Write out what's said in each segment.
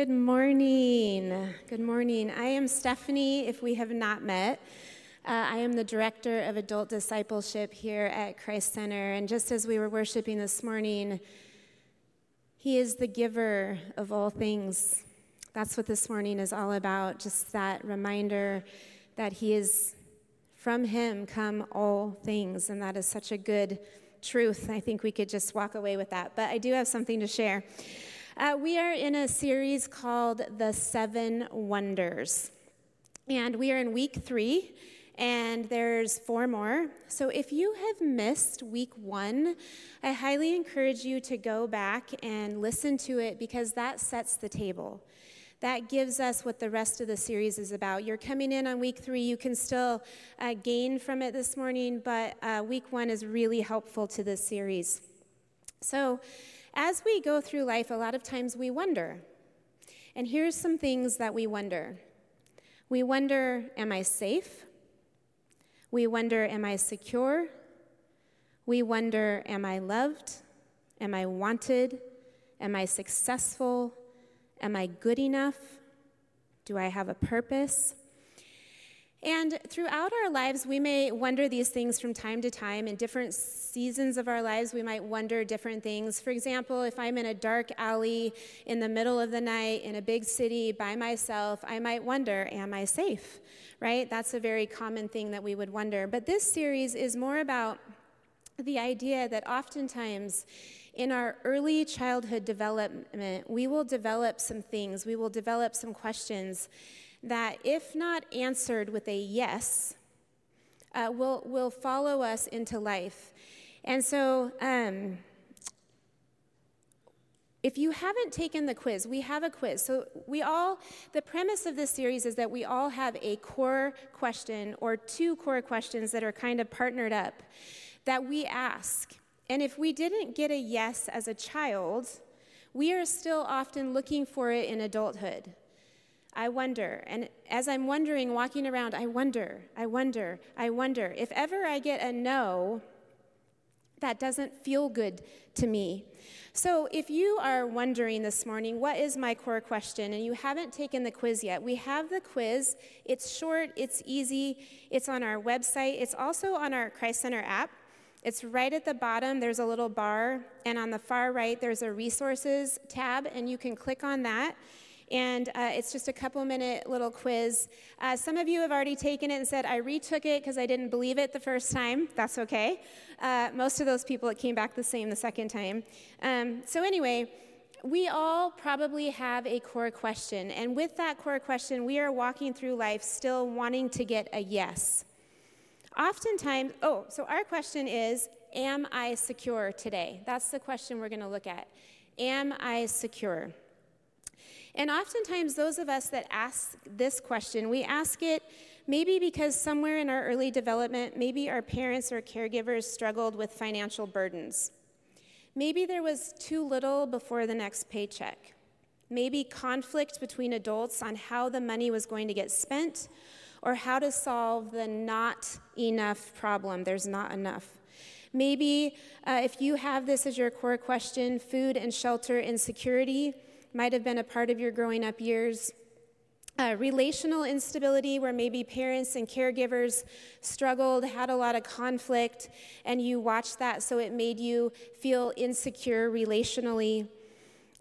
Good morning. Good morning. I am Stephanie, if we have not met. Uh, I am the director of adult discipleship here at Christ Center. And just as we were worshiping this morning, He is the giver of all things. That's what this morning is all about. Just that reminder that He is, from Him come all things. And that is such a good truth. I think we could just walk away with that. But I do have something to share. Uh, we are in a series called The Seven Wonders. And we are in week three, and there's four more. So if you have missed week one, I highly encourage you to go back and listen to it because that sets the table. That gives us what the rest of the series is about. You're coming in on week three, you can still uh, gain from it this morning, but uh, week one is really helpful to this series. So, as we go through life, a lot of times we wonder. And here's some things that we wonder we wonder, am I safe? We wonder, am I secure? We wonder, am I loved? Am I wanted? Am I successful? Am I good enough? Do I have a purpose? And throughout our lives, we may wonder these things from time to time. In different seasons of our lives, we might wonder different things. For example, if I'm in a dark alley in the middle of the night in a big city by myself, I might wonder, Am I safe? Right? That's a very common thing that we would wonder. But this series is more about the idea that oftentimes in our early childhood development, we will develop some things, we will develop some questions that, if not answered with a yes, uh, will, will follow us into life. And so, um, if you haven't taken the quiz, we have a quiz. So, we all, the premise of this series is that we all have a core question or two core questions that are kind of partnered up that we ask. And if we didn't get a yes as a child, we are still often looking for it in adulthood. I wonder. And as I'm wondering, walking around, I wonder, I wonder, I wonder. If ever I get a no, that doesn't feel good to me. So, if you are wondering this morning, what is my core question, and you haven't taken the quiz yet, we have the quiz. It's short, it's easy, it's on our website, it's also on our Christ Center app. It's right at the bottom, there's a little bar, and on the far right, there's a resources tab, and you can click on that and uh, it's just a couple minute little quiz. Uh, some of you have already taken it and said, I retook it because I didn't believe it the first time. That's okay. Uh, most of those people, it came back the same the second time. Um, so, anyway, we all probably have a core question. And with that core question, we are walking through life still wanting to get a yes. Oftentimes, oh, so our question is Am I secure today? That's the question we're going to look at. Am I secure? And oftentimes, those of us that ask this question, we ask it maybe because somewhere in our early development, maybe our parents or caregivers struggled with financial burdens. Maybe there was too little before the next paycheck. Maybe conflict between adults on how the money was going to get spent or how to solve the not enough problem. There's not enough. Maybe uh, if you have this as your core question food and shelter insecurity might have been a part of your growing up years. Uh, relational instability, where maybe parents and caregivers struggled, had a lot of conflict, and you watched that, so it made you feel insecure relationally.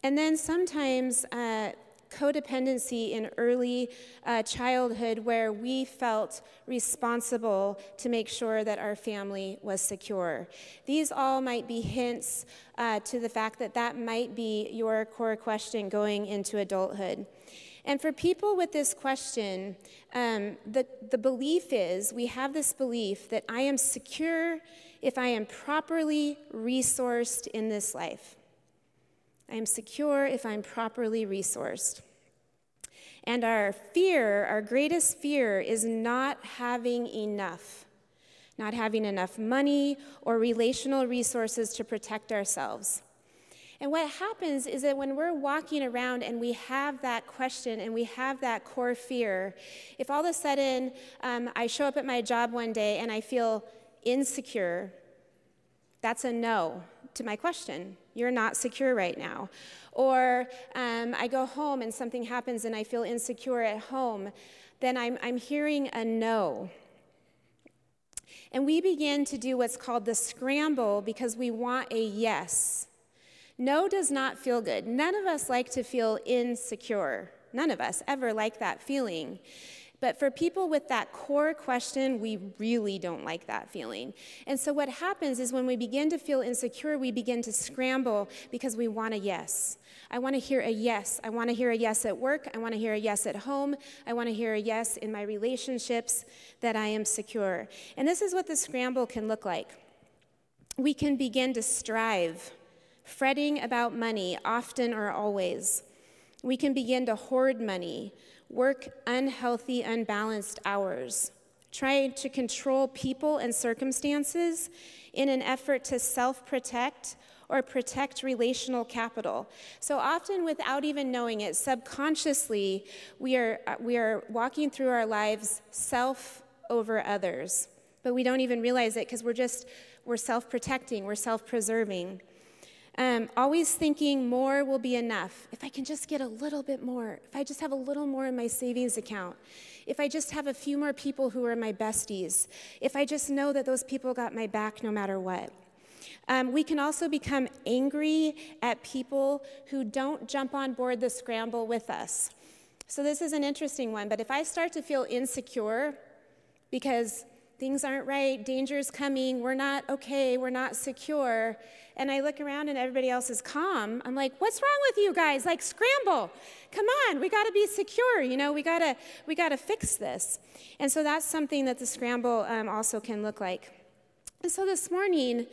And then sometimes uh, codependency in early uh, childhood where we felt responsible to make sure that our family was secure. These all might be hints uh, to the fact that that might be your core question going into adulthood. And for people with this question, um, the, the belief is we have this belief that I am secure if I am properly resourced in this life. I am secure if I'm properly resourced. And our fear, our greatest fear, is not having enough, not having enough money or relational resources to protect ourselves. And what happens is that when we're walking around and we have that question and we have that core fear, if all of a sudden um, I show up at my job one day and I feel insecure, that's a no to my question. You're not secure right now. Or um, I go home and something happens and I feel insecure at home. Then I'm, I'm hearing a no. And we begin to do what's called the scramble because we want a yes. No does not feel good. None of us like to feel insecure. None of us ever like that feeling. But for people with that core question, we really don't like that feeling. And so what happens is when we begin to feel insecure, we begin to scramble because we want a yes. I want to hear a yes. I want to hear a yes at work. I want to hear a yes at home. I want to hear a yes in my relationships that I am secure. And this is what the scramble can look like. We can begin to strive, fretting about money often or always. We can begin to hoard money work unhealthy, unbalanced hours, trying to control people and circumstances in an effort to self protect or protect relational capital. So often, without even knowing it, subconsciously, we are, we are walking through our lives self over others. But we don't even realize it because we're just, we're self protecting, we're self preserving. Um, always thinking more will be enough. If I can just get a little bit more, if I just have a little more in my savings account, if I just have a few more people who are my besties, if I just know that those people got my back no matter what. Um, we can also become angry at people who don't jump on board the scramble with us. So, this is an interesting one, but if I start to feel insecure because things aren't right, danger's coming, we're not okay, we're not secure, and I look around and everybody else is calm, I'm like, what's wrong with you guys? Like, scramble. Come on, we got to be secure. You know, we got to we got to fix this. And so that's something that the scramble um, also can look like. And so this morning,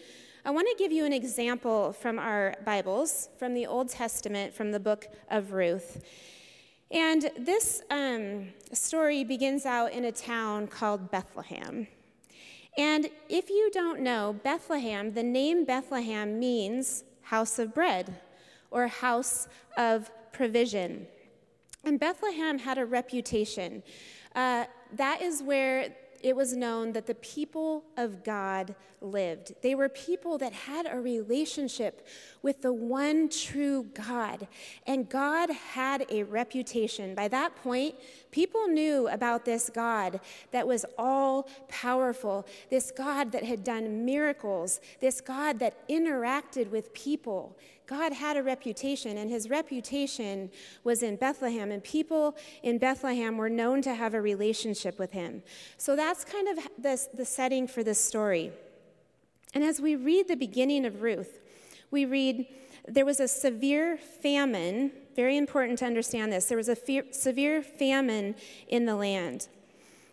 I want to give you an example from our Bibles, from the Old Testament, from the book of Ruth. And this um, story begins out in a town called Bethlehem. And if you don't know, Bethlehem, the name Bethlehem means house of bread or house of provision. And Bethlehem had a reputation. Uh, that is where it was known that the people of God lived. They were people that had a relationship with the one true God, and God had a reputation. By that point, people knew about this God that was all powerful, this God that had done miracles, this God that interacted with people. God had a reputation, and his reputation was in Bethlehem, and people in Bethlehem were known to have a relationship with him. So that's kind of the, the setting for this story. And as we read the beginning of Ruth, we read, There was a severe famine, very important to understand this. There was a fe- severe famine in the land.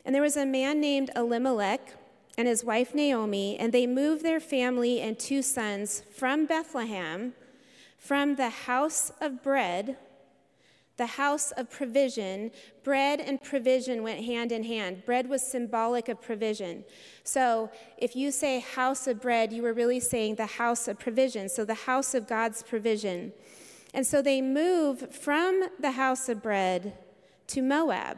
And there was a man named Elimelech and his wife Naomi, and they moved their family and two sons from Bethlehem from the house of bread, the house of provision, bread and provision went hand in hand. Bread was symbolic of provision. So if you say house of bread, you were really saying the house of provision, so the house of God's provision. And so they move from the house of bread to Moab.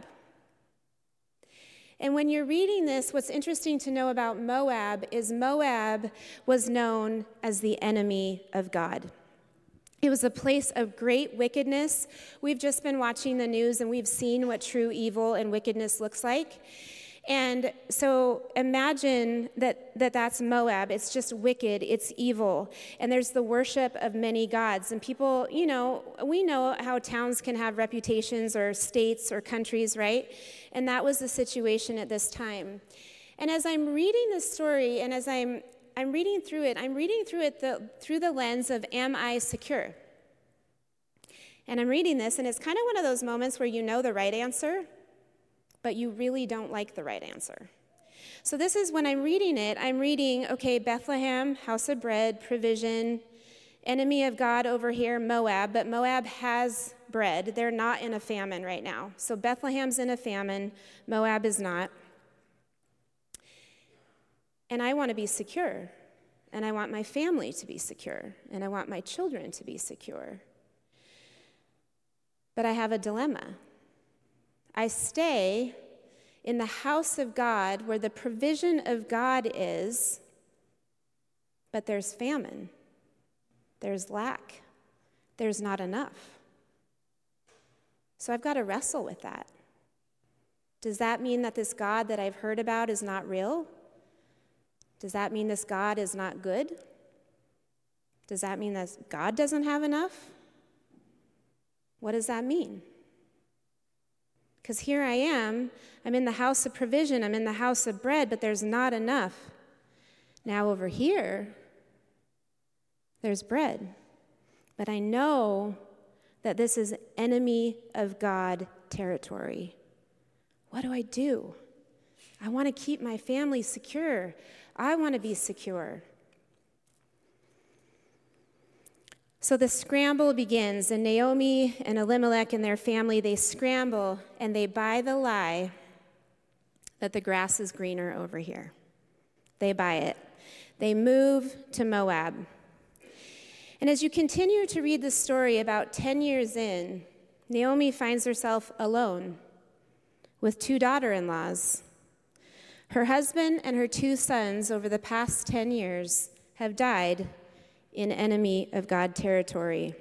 And when you're reading this, what's interesting to know about Moab is Moab was known as the enemy of God. It was a place of great wickedness. We've just been watching the news and we've seen what true evil and wickedness looks like. And so imagine that, that that's Moab. It's just wicked, it's evil. And there's the worship of many gods. And people, you know, we know how towns can have reputations or states or countries, right? And that was the situation at this time. And as I'm reading this story and as I'm I'm reading through it, I'm reading through it the, through the lens of Am I secure? And I'm reading this, and it's kind of one of those moments where you know the right answer, but you really don't like the right answer. So, this is when I'm reading it, I'm reading, okay, Bethlehem, house of bread, provision, enemy of God over here, Moab, but Moab has bread. They're not in a famine right now. So, Bethlehem's in a famine, Moab is not. And I want to be secure. And I want my family to be secure. And I want my children to be secure. But I have a dilemma. I stay in the house of God where the provision of God is, but there's famine. there's lack, there's not enough. So I've got to wrestle with that. Does that mean that this God that I've heard about is not real? Does that mean this God is not good? Does that mean that God doesn't have enough? What does that mean? Because here I am, I'm in the house of provision, I'm in the house of bread, but there's not enough. Now over here, there's bread. But I know that this is enemy of God territory. What do I do? I want to keep my family secure. I want to be secure. So the scramble begins, and Naomi and Elimelech and their family, they scramble and they buy the lie that the grass is greener over here. They buy it. They move to Moab. And as you continue to read the story, about 10 years in, Naomi finds herself alone with two daughter in laws. Her husband and her two sons, over the past 10 years, have died in enemy of God territory.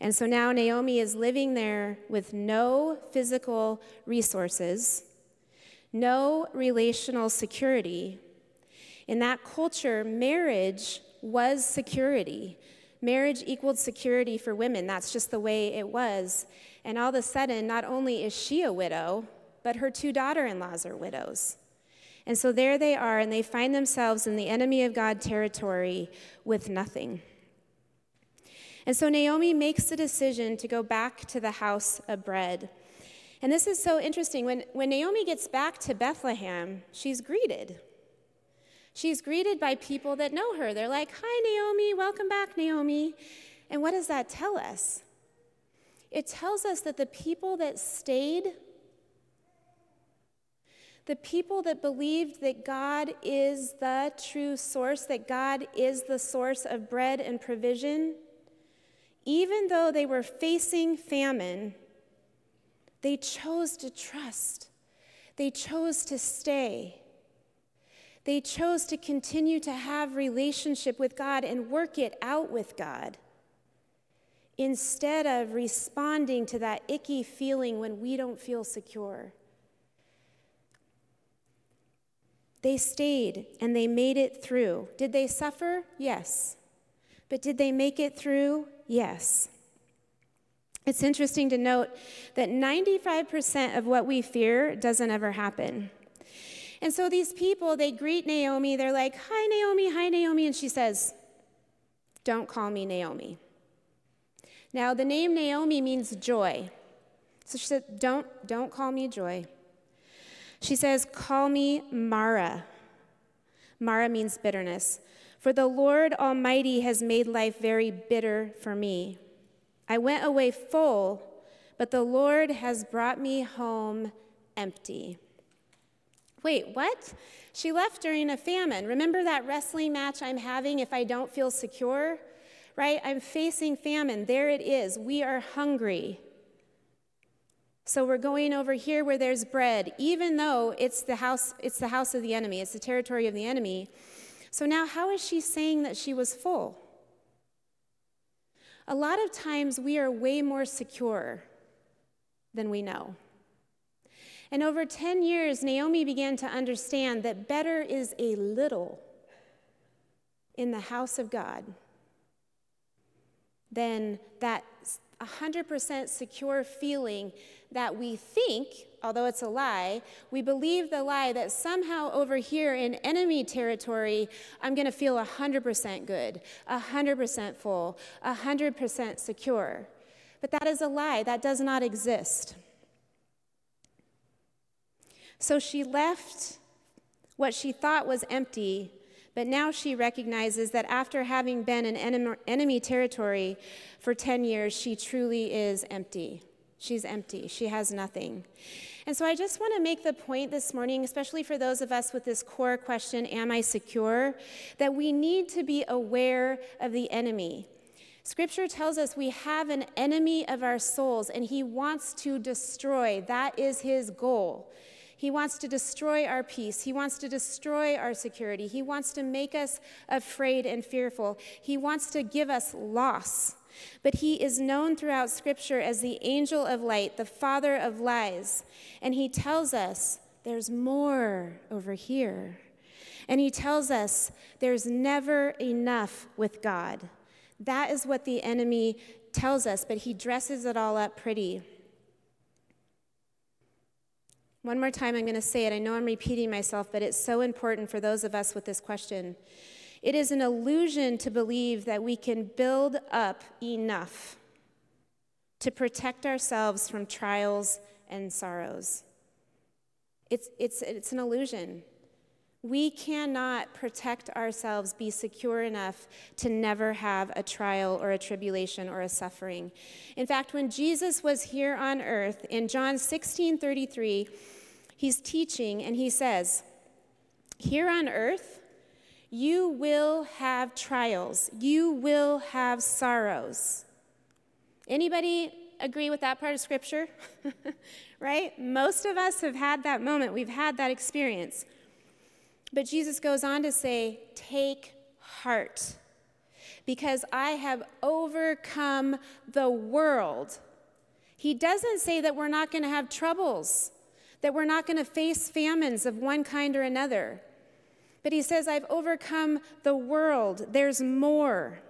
And so now Naomi is living there with no physical resources, no relational security. In that culture, marriage was security. Marriage equaled security for women. That's just the way it was. And all of a sudden, not only is she a widow, but her two daughter in laws are widows. And so there they are, and they find themselves in the enemy of God territory with nothing. And so Naomi makes the decision to go back to the house of bread. And this is so interesting. When, when Naomi gets back to Bethlehem, she's greeted. She's greeted by people that know her. They're like, Hi, Naomi, welcome back, Naomi. And what does that tell us? It tells us that the people that stayed the people that believed that God is the true source, that God is the source of bread and provision, even though they were facing famine, they chose to trust. They chose to stay. They chose to continue to have relationship with God and work it out with God instead of responding to that icky feeling when we don't feel secure. They stayed and they made it through. Did they suffer? Yes. But did they make it through? Yes. It's interesting to note that 95% of what we fear doesn't ever happen. And so these people, they greet Naomi. They're like, Hi, Naomi, hi, Naomi. And she says, Don't call me Naomi. Now, the name Naomi means joy. So she said, Don't, don't call me joy. She says, Call me Mara. Mara means bitterness. For the Lord Almighty has made life very bitter for me. I went away full, but the Lord has brought me home empty. Wait, what? She left during a famine. Remember that wrestling match I'm having if I don't feel secure? Right? I'm facing famine. There it is. We are hungry. So we're going over here where there's bread, even though it's the house, it's the house of the enemy, it's the territory of the enemy. So now how is she saying that she was full? A lot of times we are way more secure than we know. And over 10 years, Naomi began to understand that better is a little in the house of God than that 100% secure feeling that we think, although it's a lie, we believe the lie that somehow over here in enemy territory, I'm going to feel 100% good, 100% full, 100% secure. But that is a lie. That does not exist. So she left what she thought was empty but now she recognizes that after having been in enemy territory for 10 years, she truly is empty. She's empty. She has nothing. And so I just want to make the point this morning, especially for those of us with this core question, Am I secure? that we need to be aware of the enemy. Scripture tells us we have an enemy of our souls, and he wants to destroy. That is his goal. He wants to destroy our peace. He wants to destroy our security. He wants to make us afraid and fearful. He wants to give us loss. But he is known throughout Scripture as the angel of light, the father of lies. And he tells us there's more over here. And he tells us there's never enough with God. That is what the enemy tells us, but he dresses it all up pretty. One more time, I'm going to say it. I know I'm repeating myself, but it's so important for those of us with this question. It is an illusion to believe that we can build up enough to protect ourselves from trials and sorrows. It's, it's, it's an illusion. We cannot protect ourselves, be secure enough to never have a trial or a tribulation or a suffering. In fact, when Jesus was here on earth in John 16 33, he's teaching and he says, Here on earth, you will have trials, you will have sorrows. Anybody agree with that part of scripture? right? Most of us have had that moment, we've had that experience. But Jesus goes on to say, Take heart, because I have overcome the world. He doesn't say that we're not going to have troubles, that we're not going to face famines of one kind or another. But he says, I've overcome the world. There's more.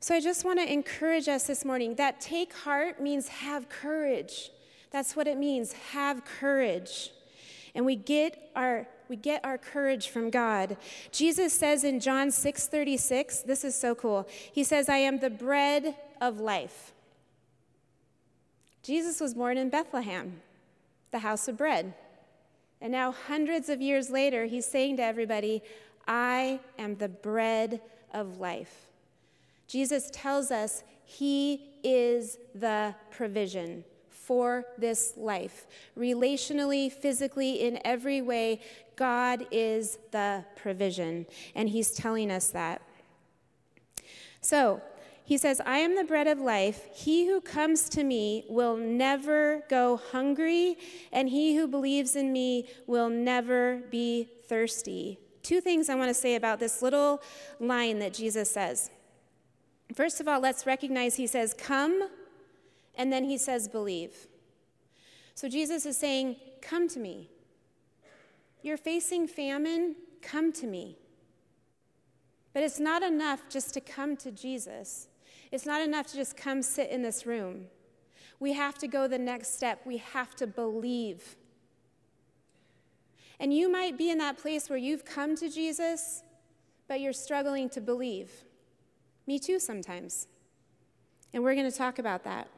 So I just want to encourage us this morning that take heart means have courage. That's what it means, have courage and we get our we get our courage from God. Jesus says in John 6:36, this is so cool. He says, "I am the bread of life." Jesus was born in Bethlehem, the house of bread. And now hundreds of years later, he's saying to everybody, "I am the bread of life." Jesus tells us he is the provision for this life. Relationally, physically, in every way, God is the provision. And He's telling us that. So, he says, I am the bread of life. He who comes to me will never go hungry, and he who believes in me will never be thirsty. Two things I want to say about this little line that Jesus says. First of all, let's recognize he says, Come and then he says, believe. So Jesus is saying, Come to me. You're facing famine, come to me. But it's not enough just to come to Jesus. It's not enough to just come sit in this room. We have to go the next step. We have to believe. And you might be in that place where you've come to Jesus, but you're struggling to believe. Me too, sometimes. And we're going to talk about that.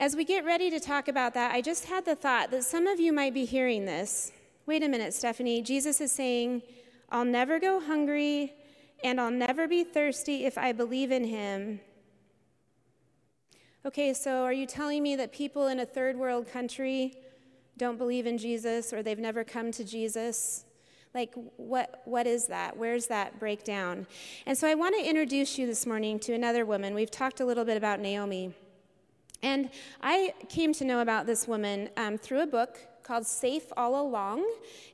As we get ready to talk about that, I just had the thought that some of you might be hearing this. Wait a minute, Stephanie. Jesus is saying, I'll never go hungry and I'll never be thirsty if I believe in him. Okay, so are you telling me that people in a third world country don't believe in Jesus or they've never come to Jesus? Like, what, what is that? Where's that breakdown? And so I want to introduce you this morning to another woman. We've talked a little bit about Naomi. And I came to know about this woman um, through a book called Safe All Along.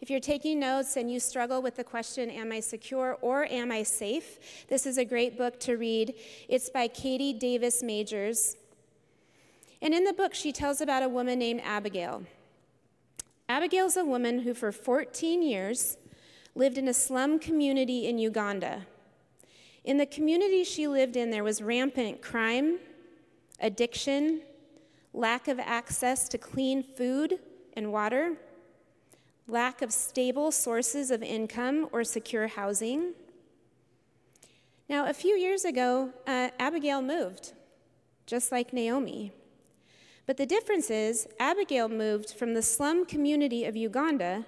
If you're taking notes and you struggle with the question, Am I secure or am I safe? This is a great book to read. It's by Katie Davis Majors. And in the book, she tells about a woman named Abigail. Abigail's a woman who, for 14 years, lived in a slum community in Uganda. In the community she lived in, there was rampant crime addiction, lack of access to clean food and water, lack of stable sources of income or secure housing. Now, a few years ago, uh, Abigail moved, just like Naomi. But the difference is, Abigail moved from the slum community of Uganda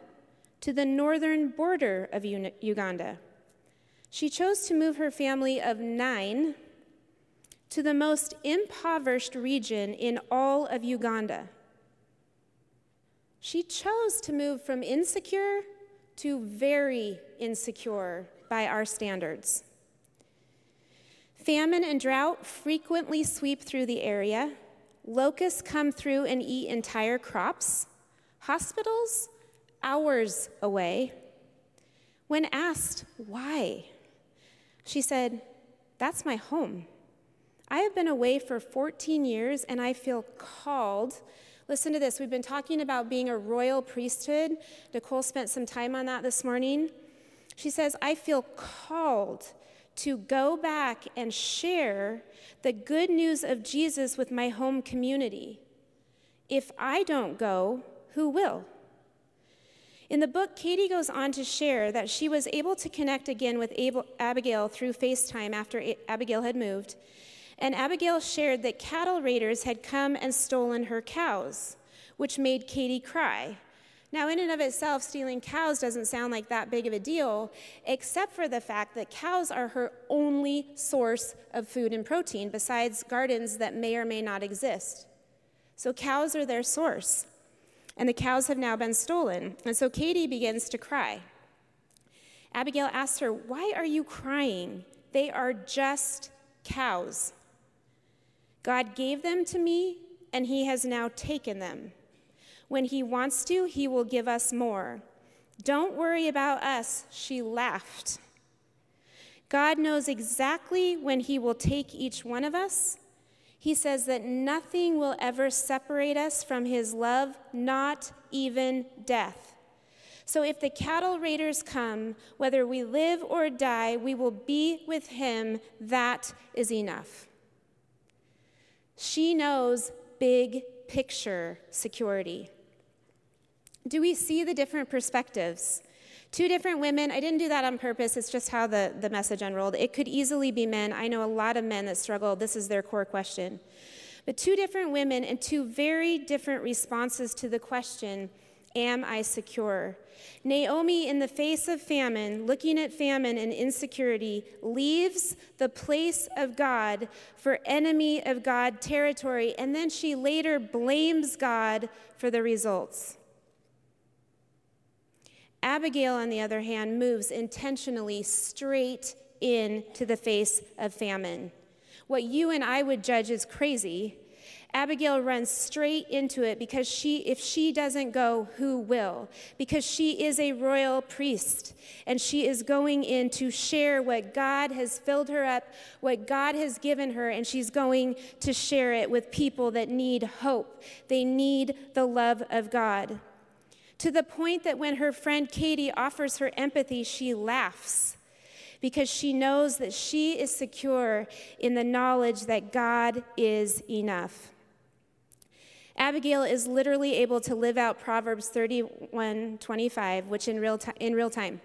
to the northern border of Uganda. She chose to move her family of nine to the most impoverished region in all of Uganda. She chose to move from insecure to very insecure by our standards. Famine and drought frequently sweep through the area. Locusts come through and eat entire crops. Hospitals, hours away. When asked why, she said, That's my home. I have been away for 14 years and I feel called. Listen to this. We've been talking about being a royal priesthood. Nicole spent some time on that this morning. She says, I feel called to go back and share the good news of Jesus with my home community. If I don't go, who will? In the book, Katie goes on to share that she was able to connect again with Abigail through FaceTime after Abigail had moved. And Abigail shared that cattle raiders had come and stolen her cows, which made Katie cry. Now, in and of itself, stealing cows doesn't sound like that big of a deal, except for the fact that cows are her only source of food and protein, besides gardens that may or may not exist. So, cows are their source. And the cows have now been stolen. And so Katie begins to cry. Abigail asks her, Why are you crying? They are just cows. God gave them to me, and He has now taken them. When He wants to, He will give us more. Don't worry about us, she laughed. God knows exactly when He will take each one of us. He says that nothing will ever separate us from His love, not even death. So if the cattle raiders come, whether we live or die, we will be with Him. That is enough. She knows big picture security. Do we see the different perspectives? Two different women, I didn't do that on purpose, it's just how the, the message unrolled. It could easily be men. I know a lot of men that struggle, this is their core question. But two different women and two very different responses to the question Am I secure? Naomi, in the face of famine, looking at famine and insecurity, leaves the place of God for enemy of God territory, and then she later blames God for the results. Abigail, on the other hand, moves intentionally straight into the face of famine. What you and I would judge as crazy, Abigail runs straight into it because she, if she doesn't go, who will? Because she is a royal priest and she is going in to share what God has filled her up, what God has given her, and she's going to share it with people that need hope. They need the love of God. To the point that when her friend Katie offers her empathy, she laughs because she knows that she is secure in the knowledge that God is enough. Abigail is literally able to live out Proverbs 31 25, which in real, in real time.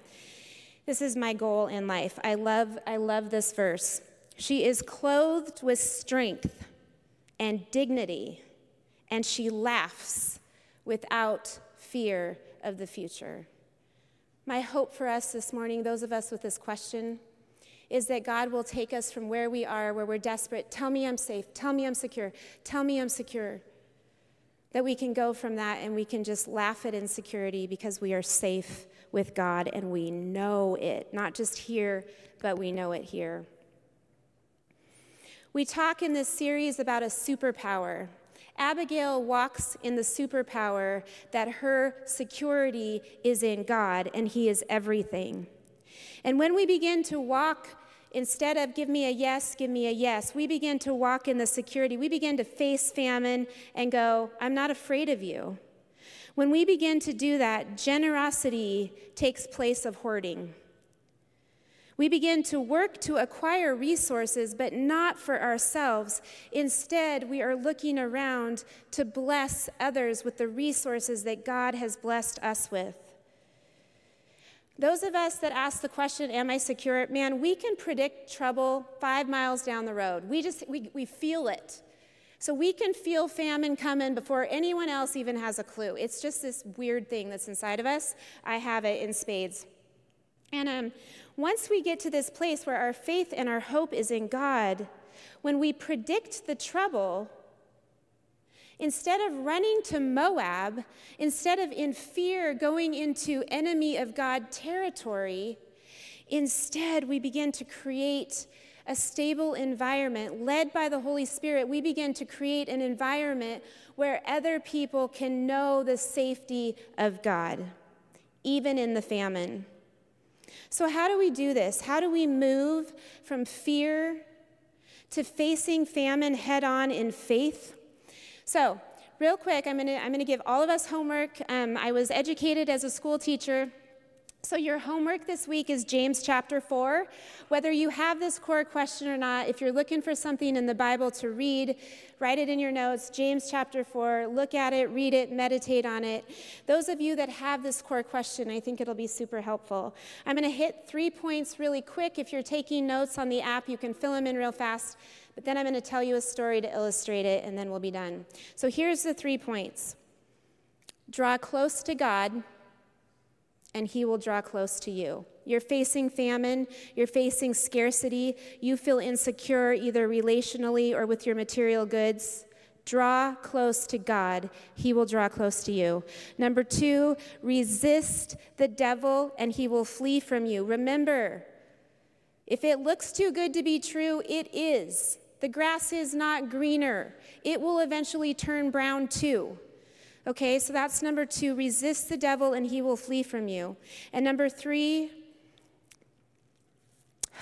This is my goal in life. I love, I love this verse. She is clothed with strength and dignity, and she laughs without fear of the future. My hope for us this morning, those of us with this question, is that God will take us from where we are, where we're desperate. Tell me I'm safe. Tell me I'm secure. Tell me I'm secure that we can go from that and we can just laugh at insecurity because we are safe with God and we know it, not just here, but we know it here. We talk in this series about a superpower. Abigail walks in the superpower that her security is in God and He is everything. And when we begin to walk Instead of give me a yes, give me a yes, we begin to walk in the security. We begin to face famine and go, I'm not afraid of you. When we begin to do that, generosity takes place of hoarding. We begin to work to acquire resources, but not for ourselves. Instead, we are looking around to bless others with the resources that God has blessed us with. Those of us that ask the question, Am I secure? Man, we can predict trouble five miles down the road. We just, we, we feel it. So we can feel famine coming before anyone else even has a clue. It's just this weird thing that's inside of us. I have it in spades. And um, once we get to this place where our faith and our hope is in God, when we predict the trouble, Instead of running to Moab, instead of in fear going into enemy of God territory, instead we begin to create a stable environment led by the Holy Spirit, we begin to create an environment where other people can know the safety of God, even in the famine. So, how do we do this? How do we move from fear to facing famine head on in faith? So, real quick, I'm gonna, I'm gonna give all of us homework. Um, I was educated as a school teacher. So, your homework this week is James chapter 4. Whether you have this core question or not, if you're looking for something in the Bible to read, write it in your notes. James chapter 4, look at it, read it, meditate on it. Those of you that have this core question, I think it'll be super helpful. I'm going to hit three points really quick. If you're taking notes on the app, you can fill them in real fast. But then I'm going to tell you a story to illustrate it, and then we'll be done. So, here's the three points draw close to God and he will draw close to you. You're facing famine, you're facing scarcity, you feel insecure either relationally or with your material goods. Draw close to God, he will draw close to you. Number two, resist the devil and he will flee from you. Remember, if it looks too good to be true, it is. The grass is not greener, it will eventually turn brown too. Okay, so that's number two resist the devil and he will flee from you. And number three,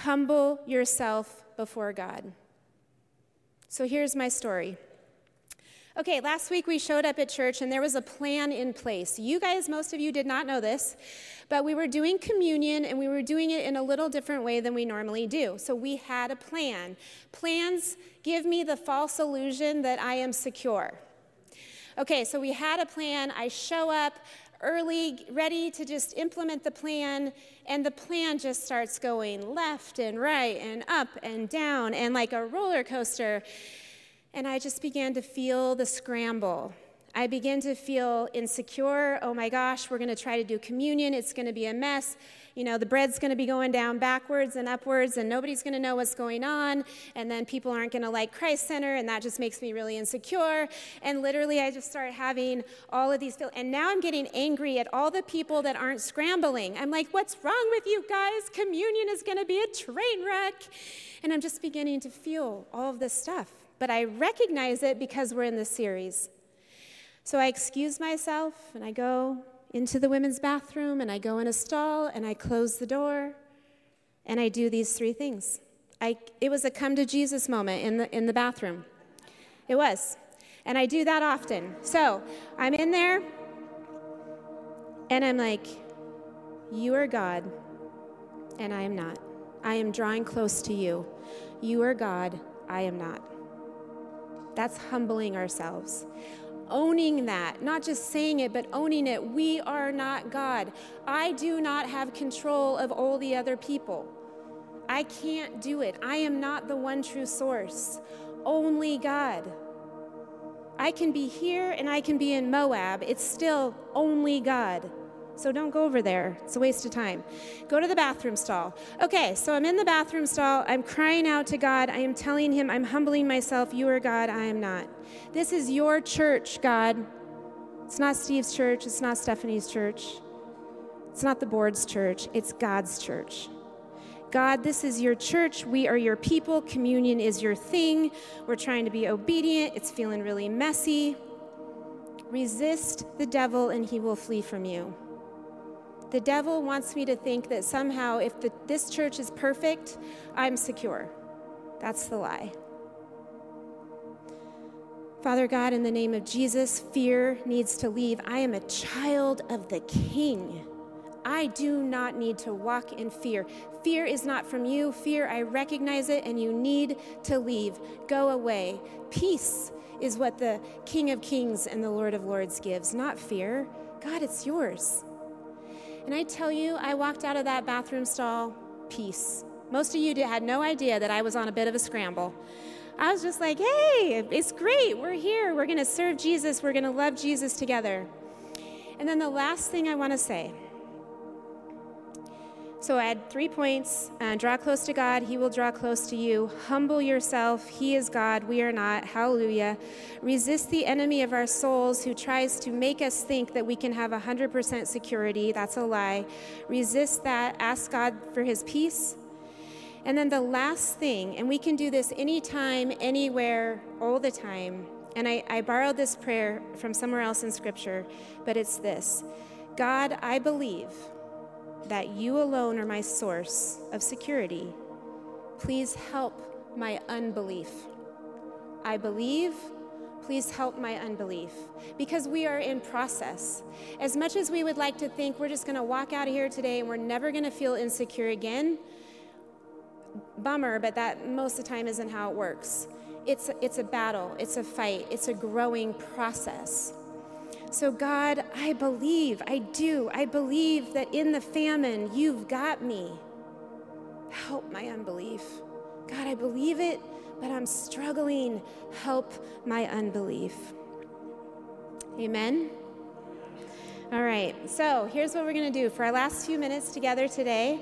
humble yourself before God. So here's my story. Okay, last week we showed up at church and there was a plan in place. You guys, most of you did not know this, but we were doing communion and we were doing it in a little different way than we normally do. So we had a plan. Plans give me the false illusion that I am secure. Okay, so we had a plan. I show up early, ready to just implement the plan, and the plan just starts going left and right and up and down and like a roller coaster. And I just began to feel the scramble. I begin to feel insecure. Oh my gosh, we're going to try to do communion. It's going to be a mess you know, the bread's going to be going down backwards and upwards, and nobody's going to know what's going on, and then people aren't going to like Christ Center, and that just makes me really insecure. And literally, I just start having all of these feelings. And now I'm getting angry at all the people that aren't scrambling. I'm like, what's wrong with you guys? Communion is going to be a train wreck. And I'm just beginning to feel all of this stuff. But I recognize it because we're in this series. So I excuse myself and I go into the women's bathroom and I go in a stall and I close the door and I do these three things. I, it was a come to Jesus moment in the, in the bathroom. It was. And I do that often. So I'm in there and I'm like, You are God and I am not. I am drawing close to you. You are God, I am not. That's humbling ourselves owning that, not just saying it, but owning it. We are not God. I do not have control of all the other people. I can't do it. I am not the one true source. Only God. I can be here and I can be in Moab. It's still only God. So don't go over there. It's a waste of time. Go to the bathroom stall. Okay, so I'm in the bathroom stall. I'm crying out to God. I am telling him, I'm humbling myself. You are God, I am not. This is your church, God. It's not Steve's church. It's not Stephanie's church. It's not the board's church. It's God's church. God, this is your church. We are your people. Communion is your thing. We're trying to be obedient. It's feeling really messy. Resist the devil, and he will flee from you. The devil wants me to think that somehow, if the, this church is perfect, I'm secure. That's the lie. Father God, in the name of Jesus, fear needs to leave. I am a child of the King. I do not need to walk in fear. Fear is not from you. Fear, I recognize it, and you need to leave. Go away. Peace is what the King of Kings and the Lord of Lords gives, not fear. God, it's yours. And I tell you, I walked out of that bathroom stall, peace. Most of you had no idea that I was on a bit of a scramble. I was just like, hey, it's great. We're here. We're going to serve Jesus. We're going to love Jesus together. And then the last thing I want to say so add three points uh, draw close to God, He will draw close to you. Humble yourself, He is God, we are not. Hallelujah. Resist the enemy of our souls who tries to make us think that we can have 100% security. That's a lie. Resist that. Ask God for His peace. And then the last thing, and we can do this anytime, anywhere, all the time. And I, I borrowed this prayer from somewhere else in Scripture, but it's this God, I believe that you alone are my source of security. Please help my unbelief. I believe, please help my unbelief. Because we are in process. As much as we would like to think we're just going to walk out of here today and we're never going to feel insecure again, bummer, but that most of the time isn't how it works. It's, it's a battle, it's a fight, it's a growing process. So, God, I believe, I do, I believe that in the famine, you've got me. Help my unbelief. God, I believe it, but I'm struggling. Help my unbelief. Amen. All right, so here's what we're going to do. For our last few minutes together today,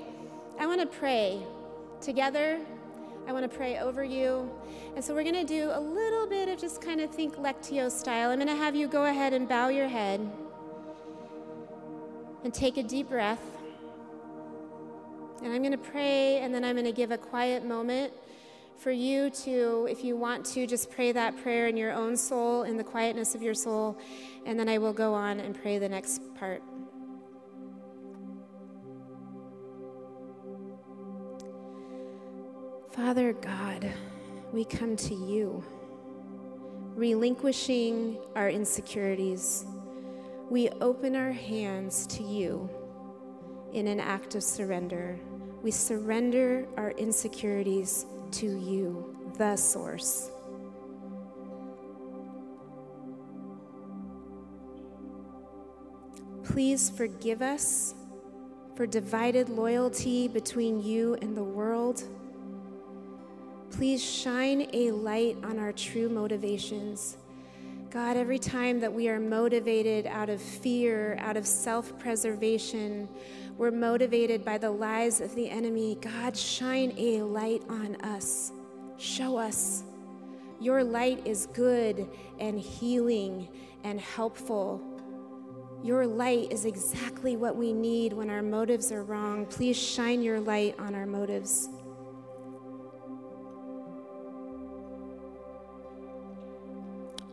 I want to pray together. I want to pray over you. And so we're going to do a little bit of just kind of think Lectio style. I'm going to have you go ahead and bow your head and take a deep breath. And I'm going to pray, and then I'm going to give a quiet moment for you to, if you want to, just pray that prayer in your own soul, in the quietness of your soul. And then I will go on and pray the next part. Father God, we come to you, relinquishing our insecurities. We open our hands to you in an act of surrender. We surrender our insecurities to you, the source. Please forgive us for divided loyalty between you and the world Please shine a light on our true motivations. God, every time that we are motivated out of fear, out of self preservation, we're motivated by the lies of the enemy. God, shine a light on us. Show us. Your light is good and healing and helpful. Your light is exactly what we need when our motives are wrong. Please shine your light on our motives.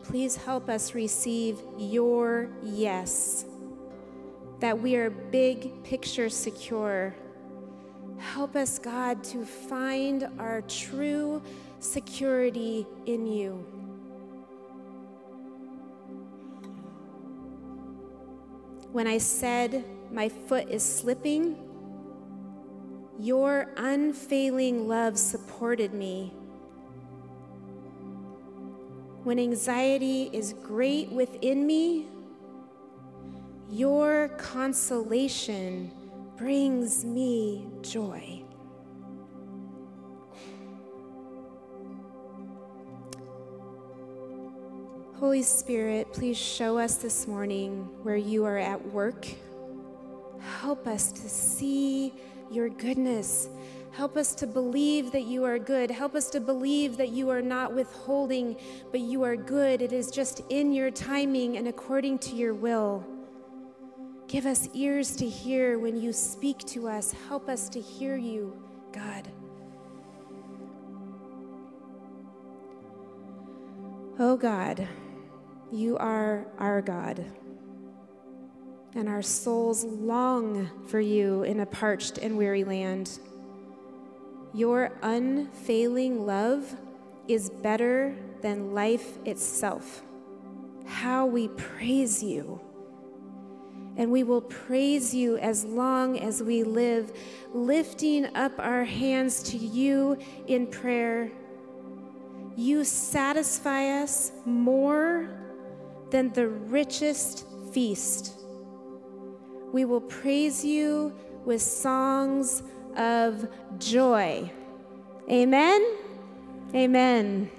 Please help us receive your yes, that we are big picture secure. Help us, God, to find our true security in you. When I said my foot is slipping, your unfailing love supported me when anxiety is great within me, your consolation brings me joy. Holy Spirit, please show us this morning where you are at work. Help us to see your goodness Help us to believe that you are good. Help us to believe that you are not withholding, but you are good. It is just in your timing and according to your will. Give us ears to hear when you speak to us. Help us to hear you, God. Oh God, you are our God, and our souls long for you in a parched and weary land. Your unfailing love is better than life itself. How we praise you. And we will praise you as long as we live, lifting up our hands to you in prayer. You satisfy us more than the richest feast. We will praise you with songs of joy. Amen. Amen.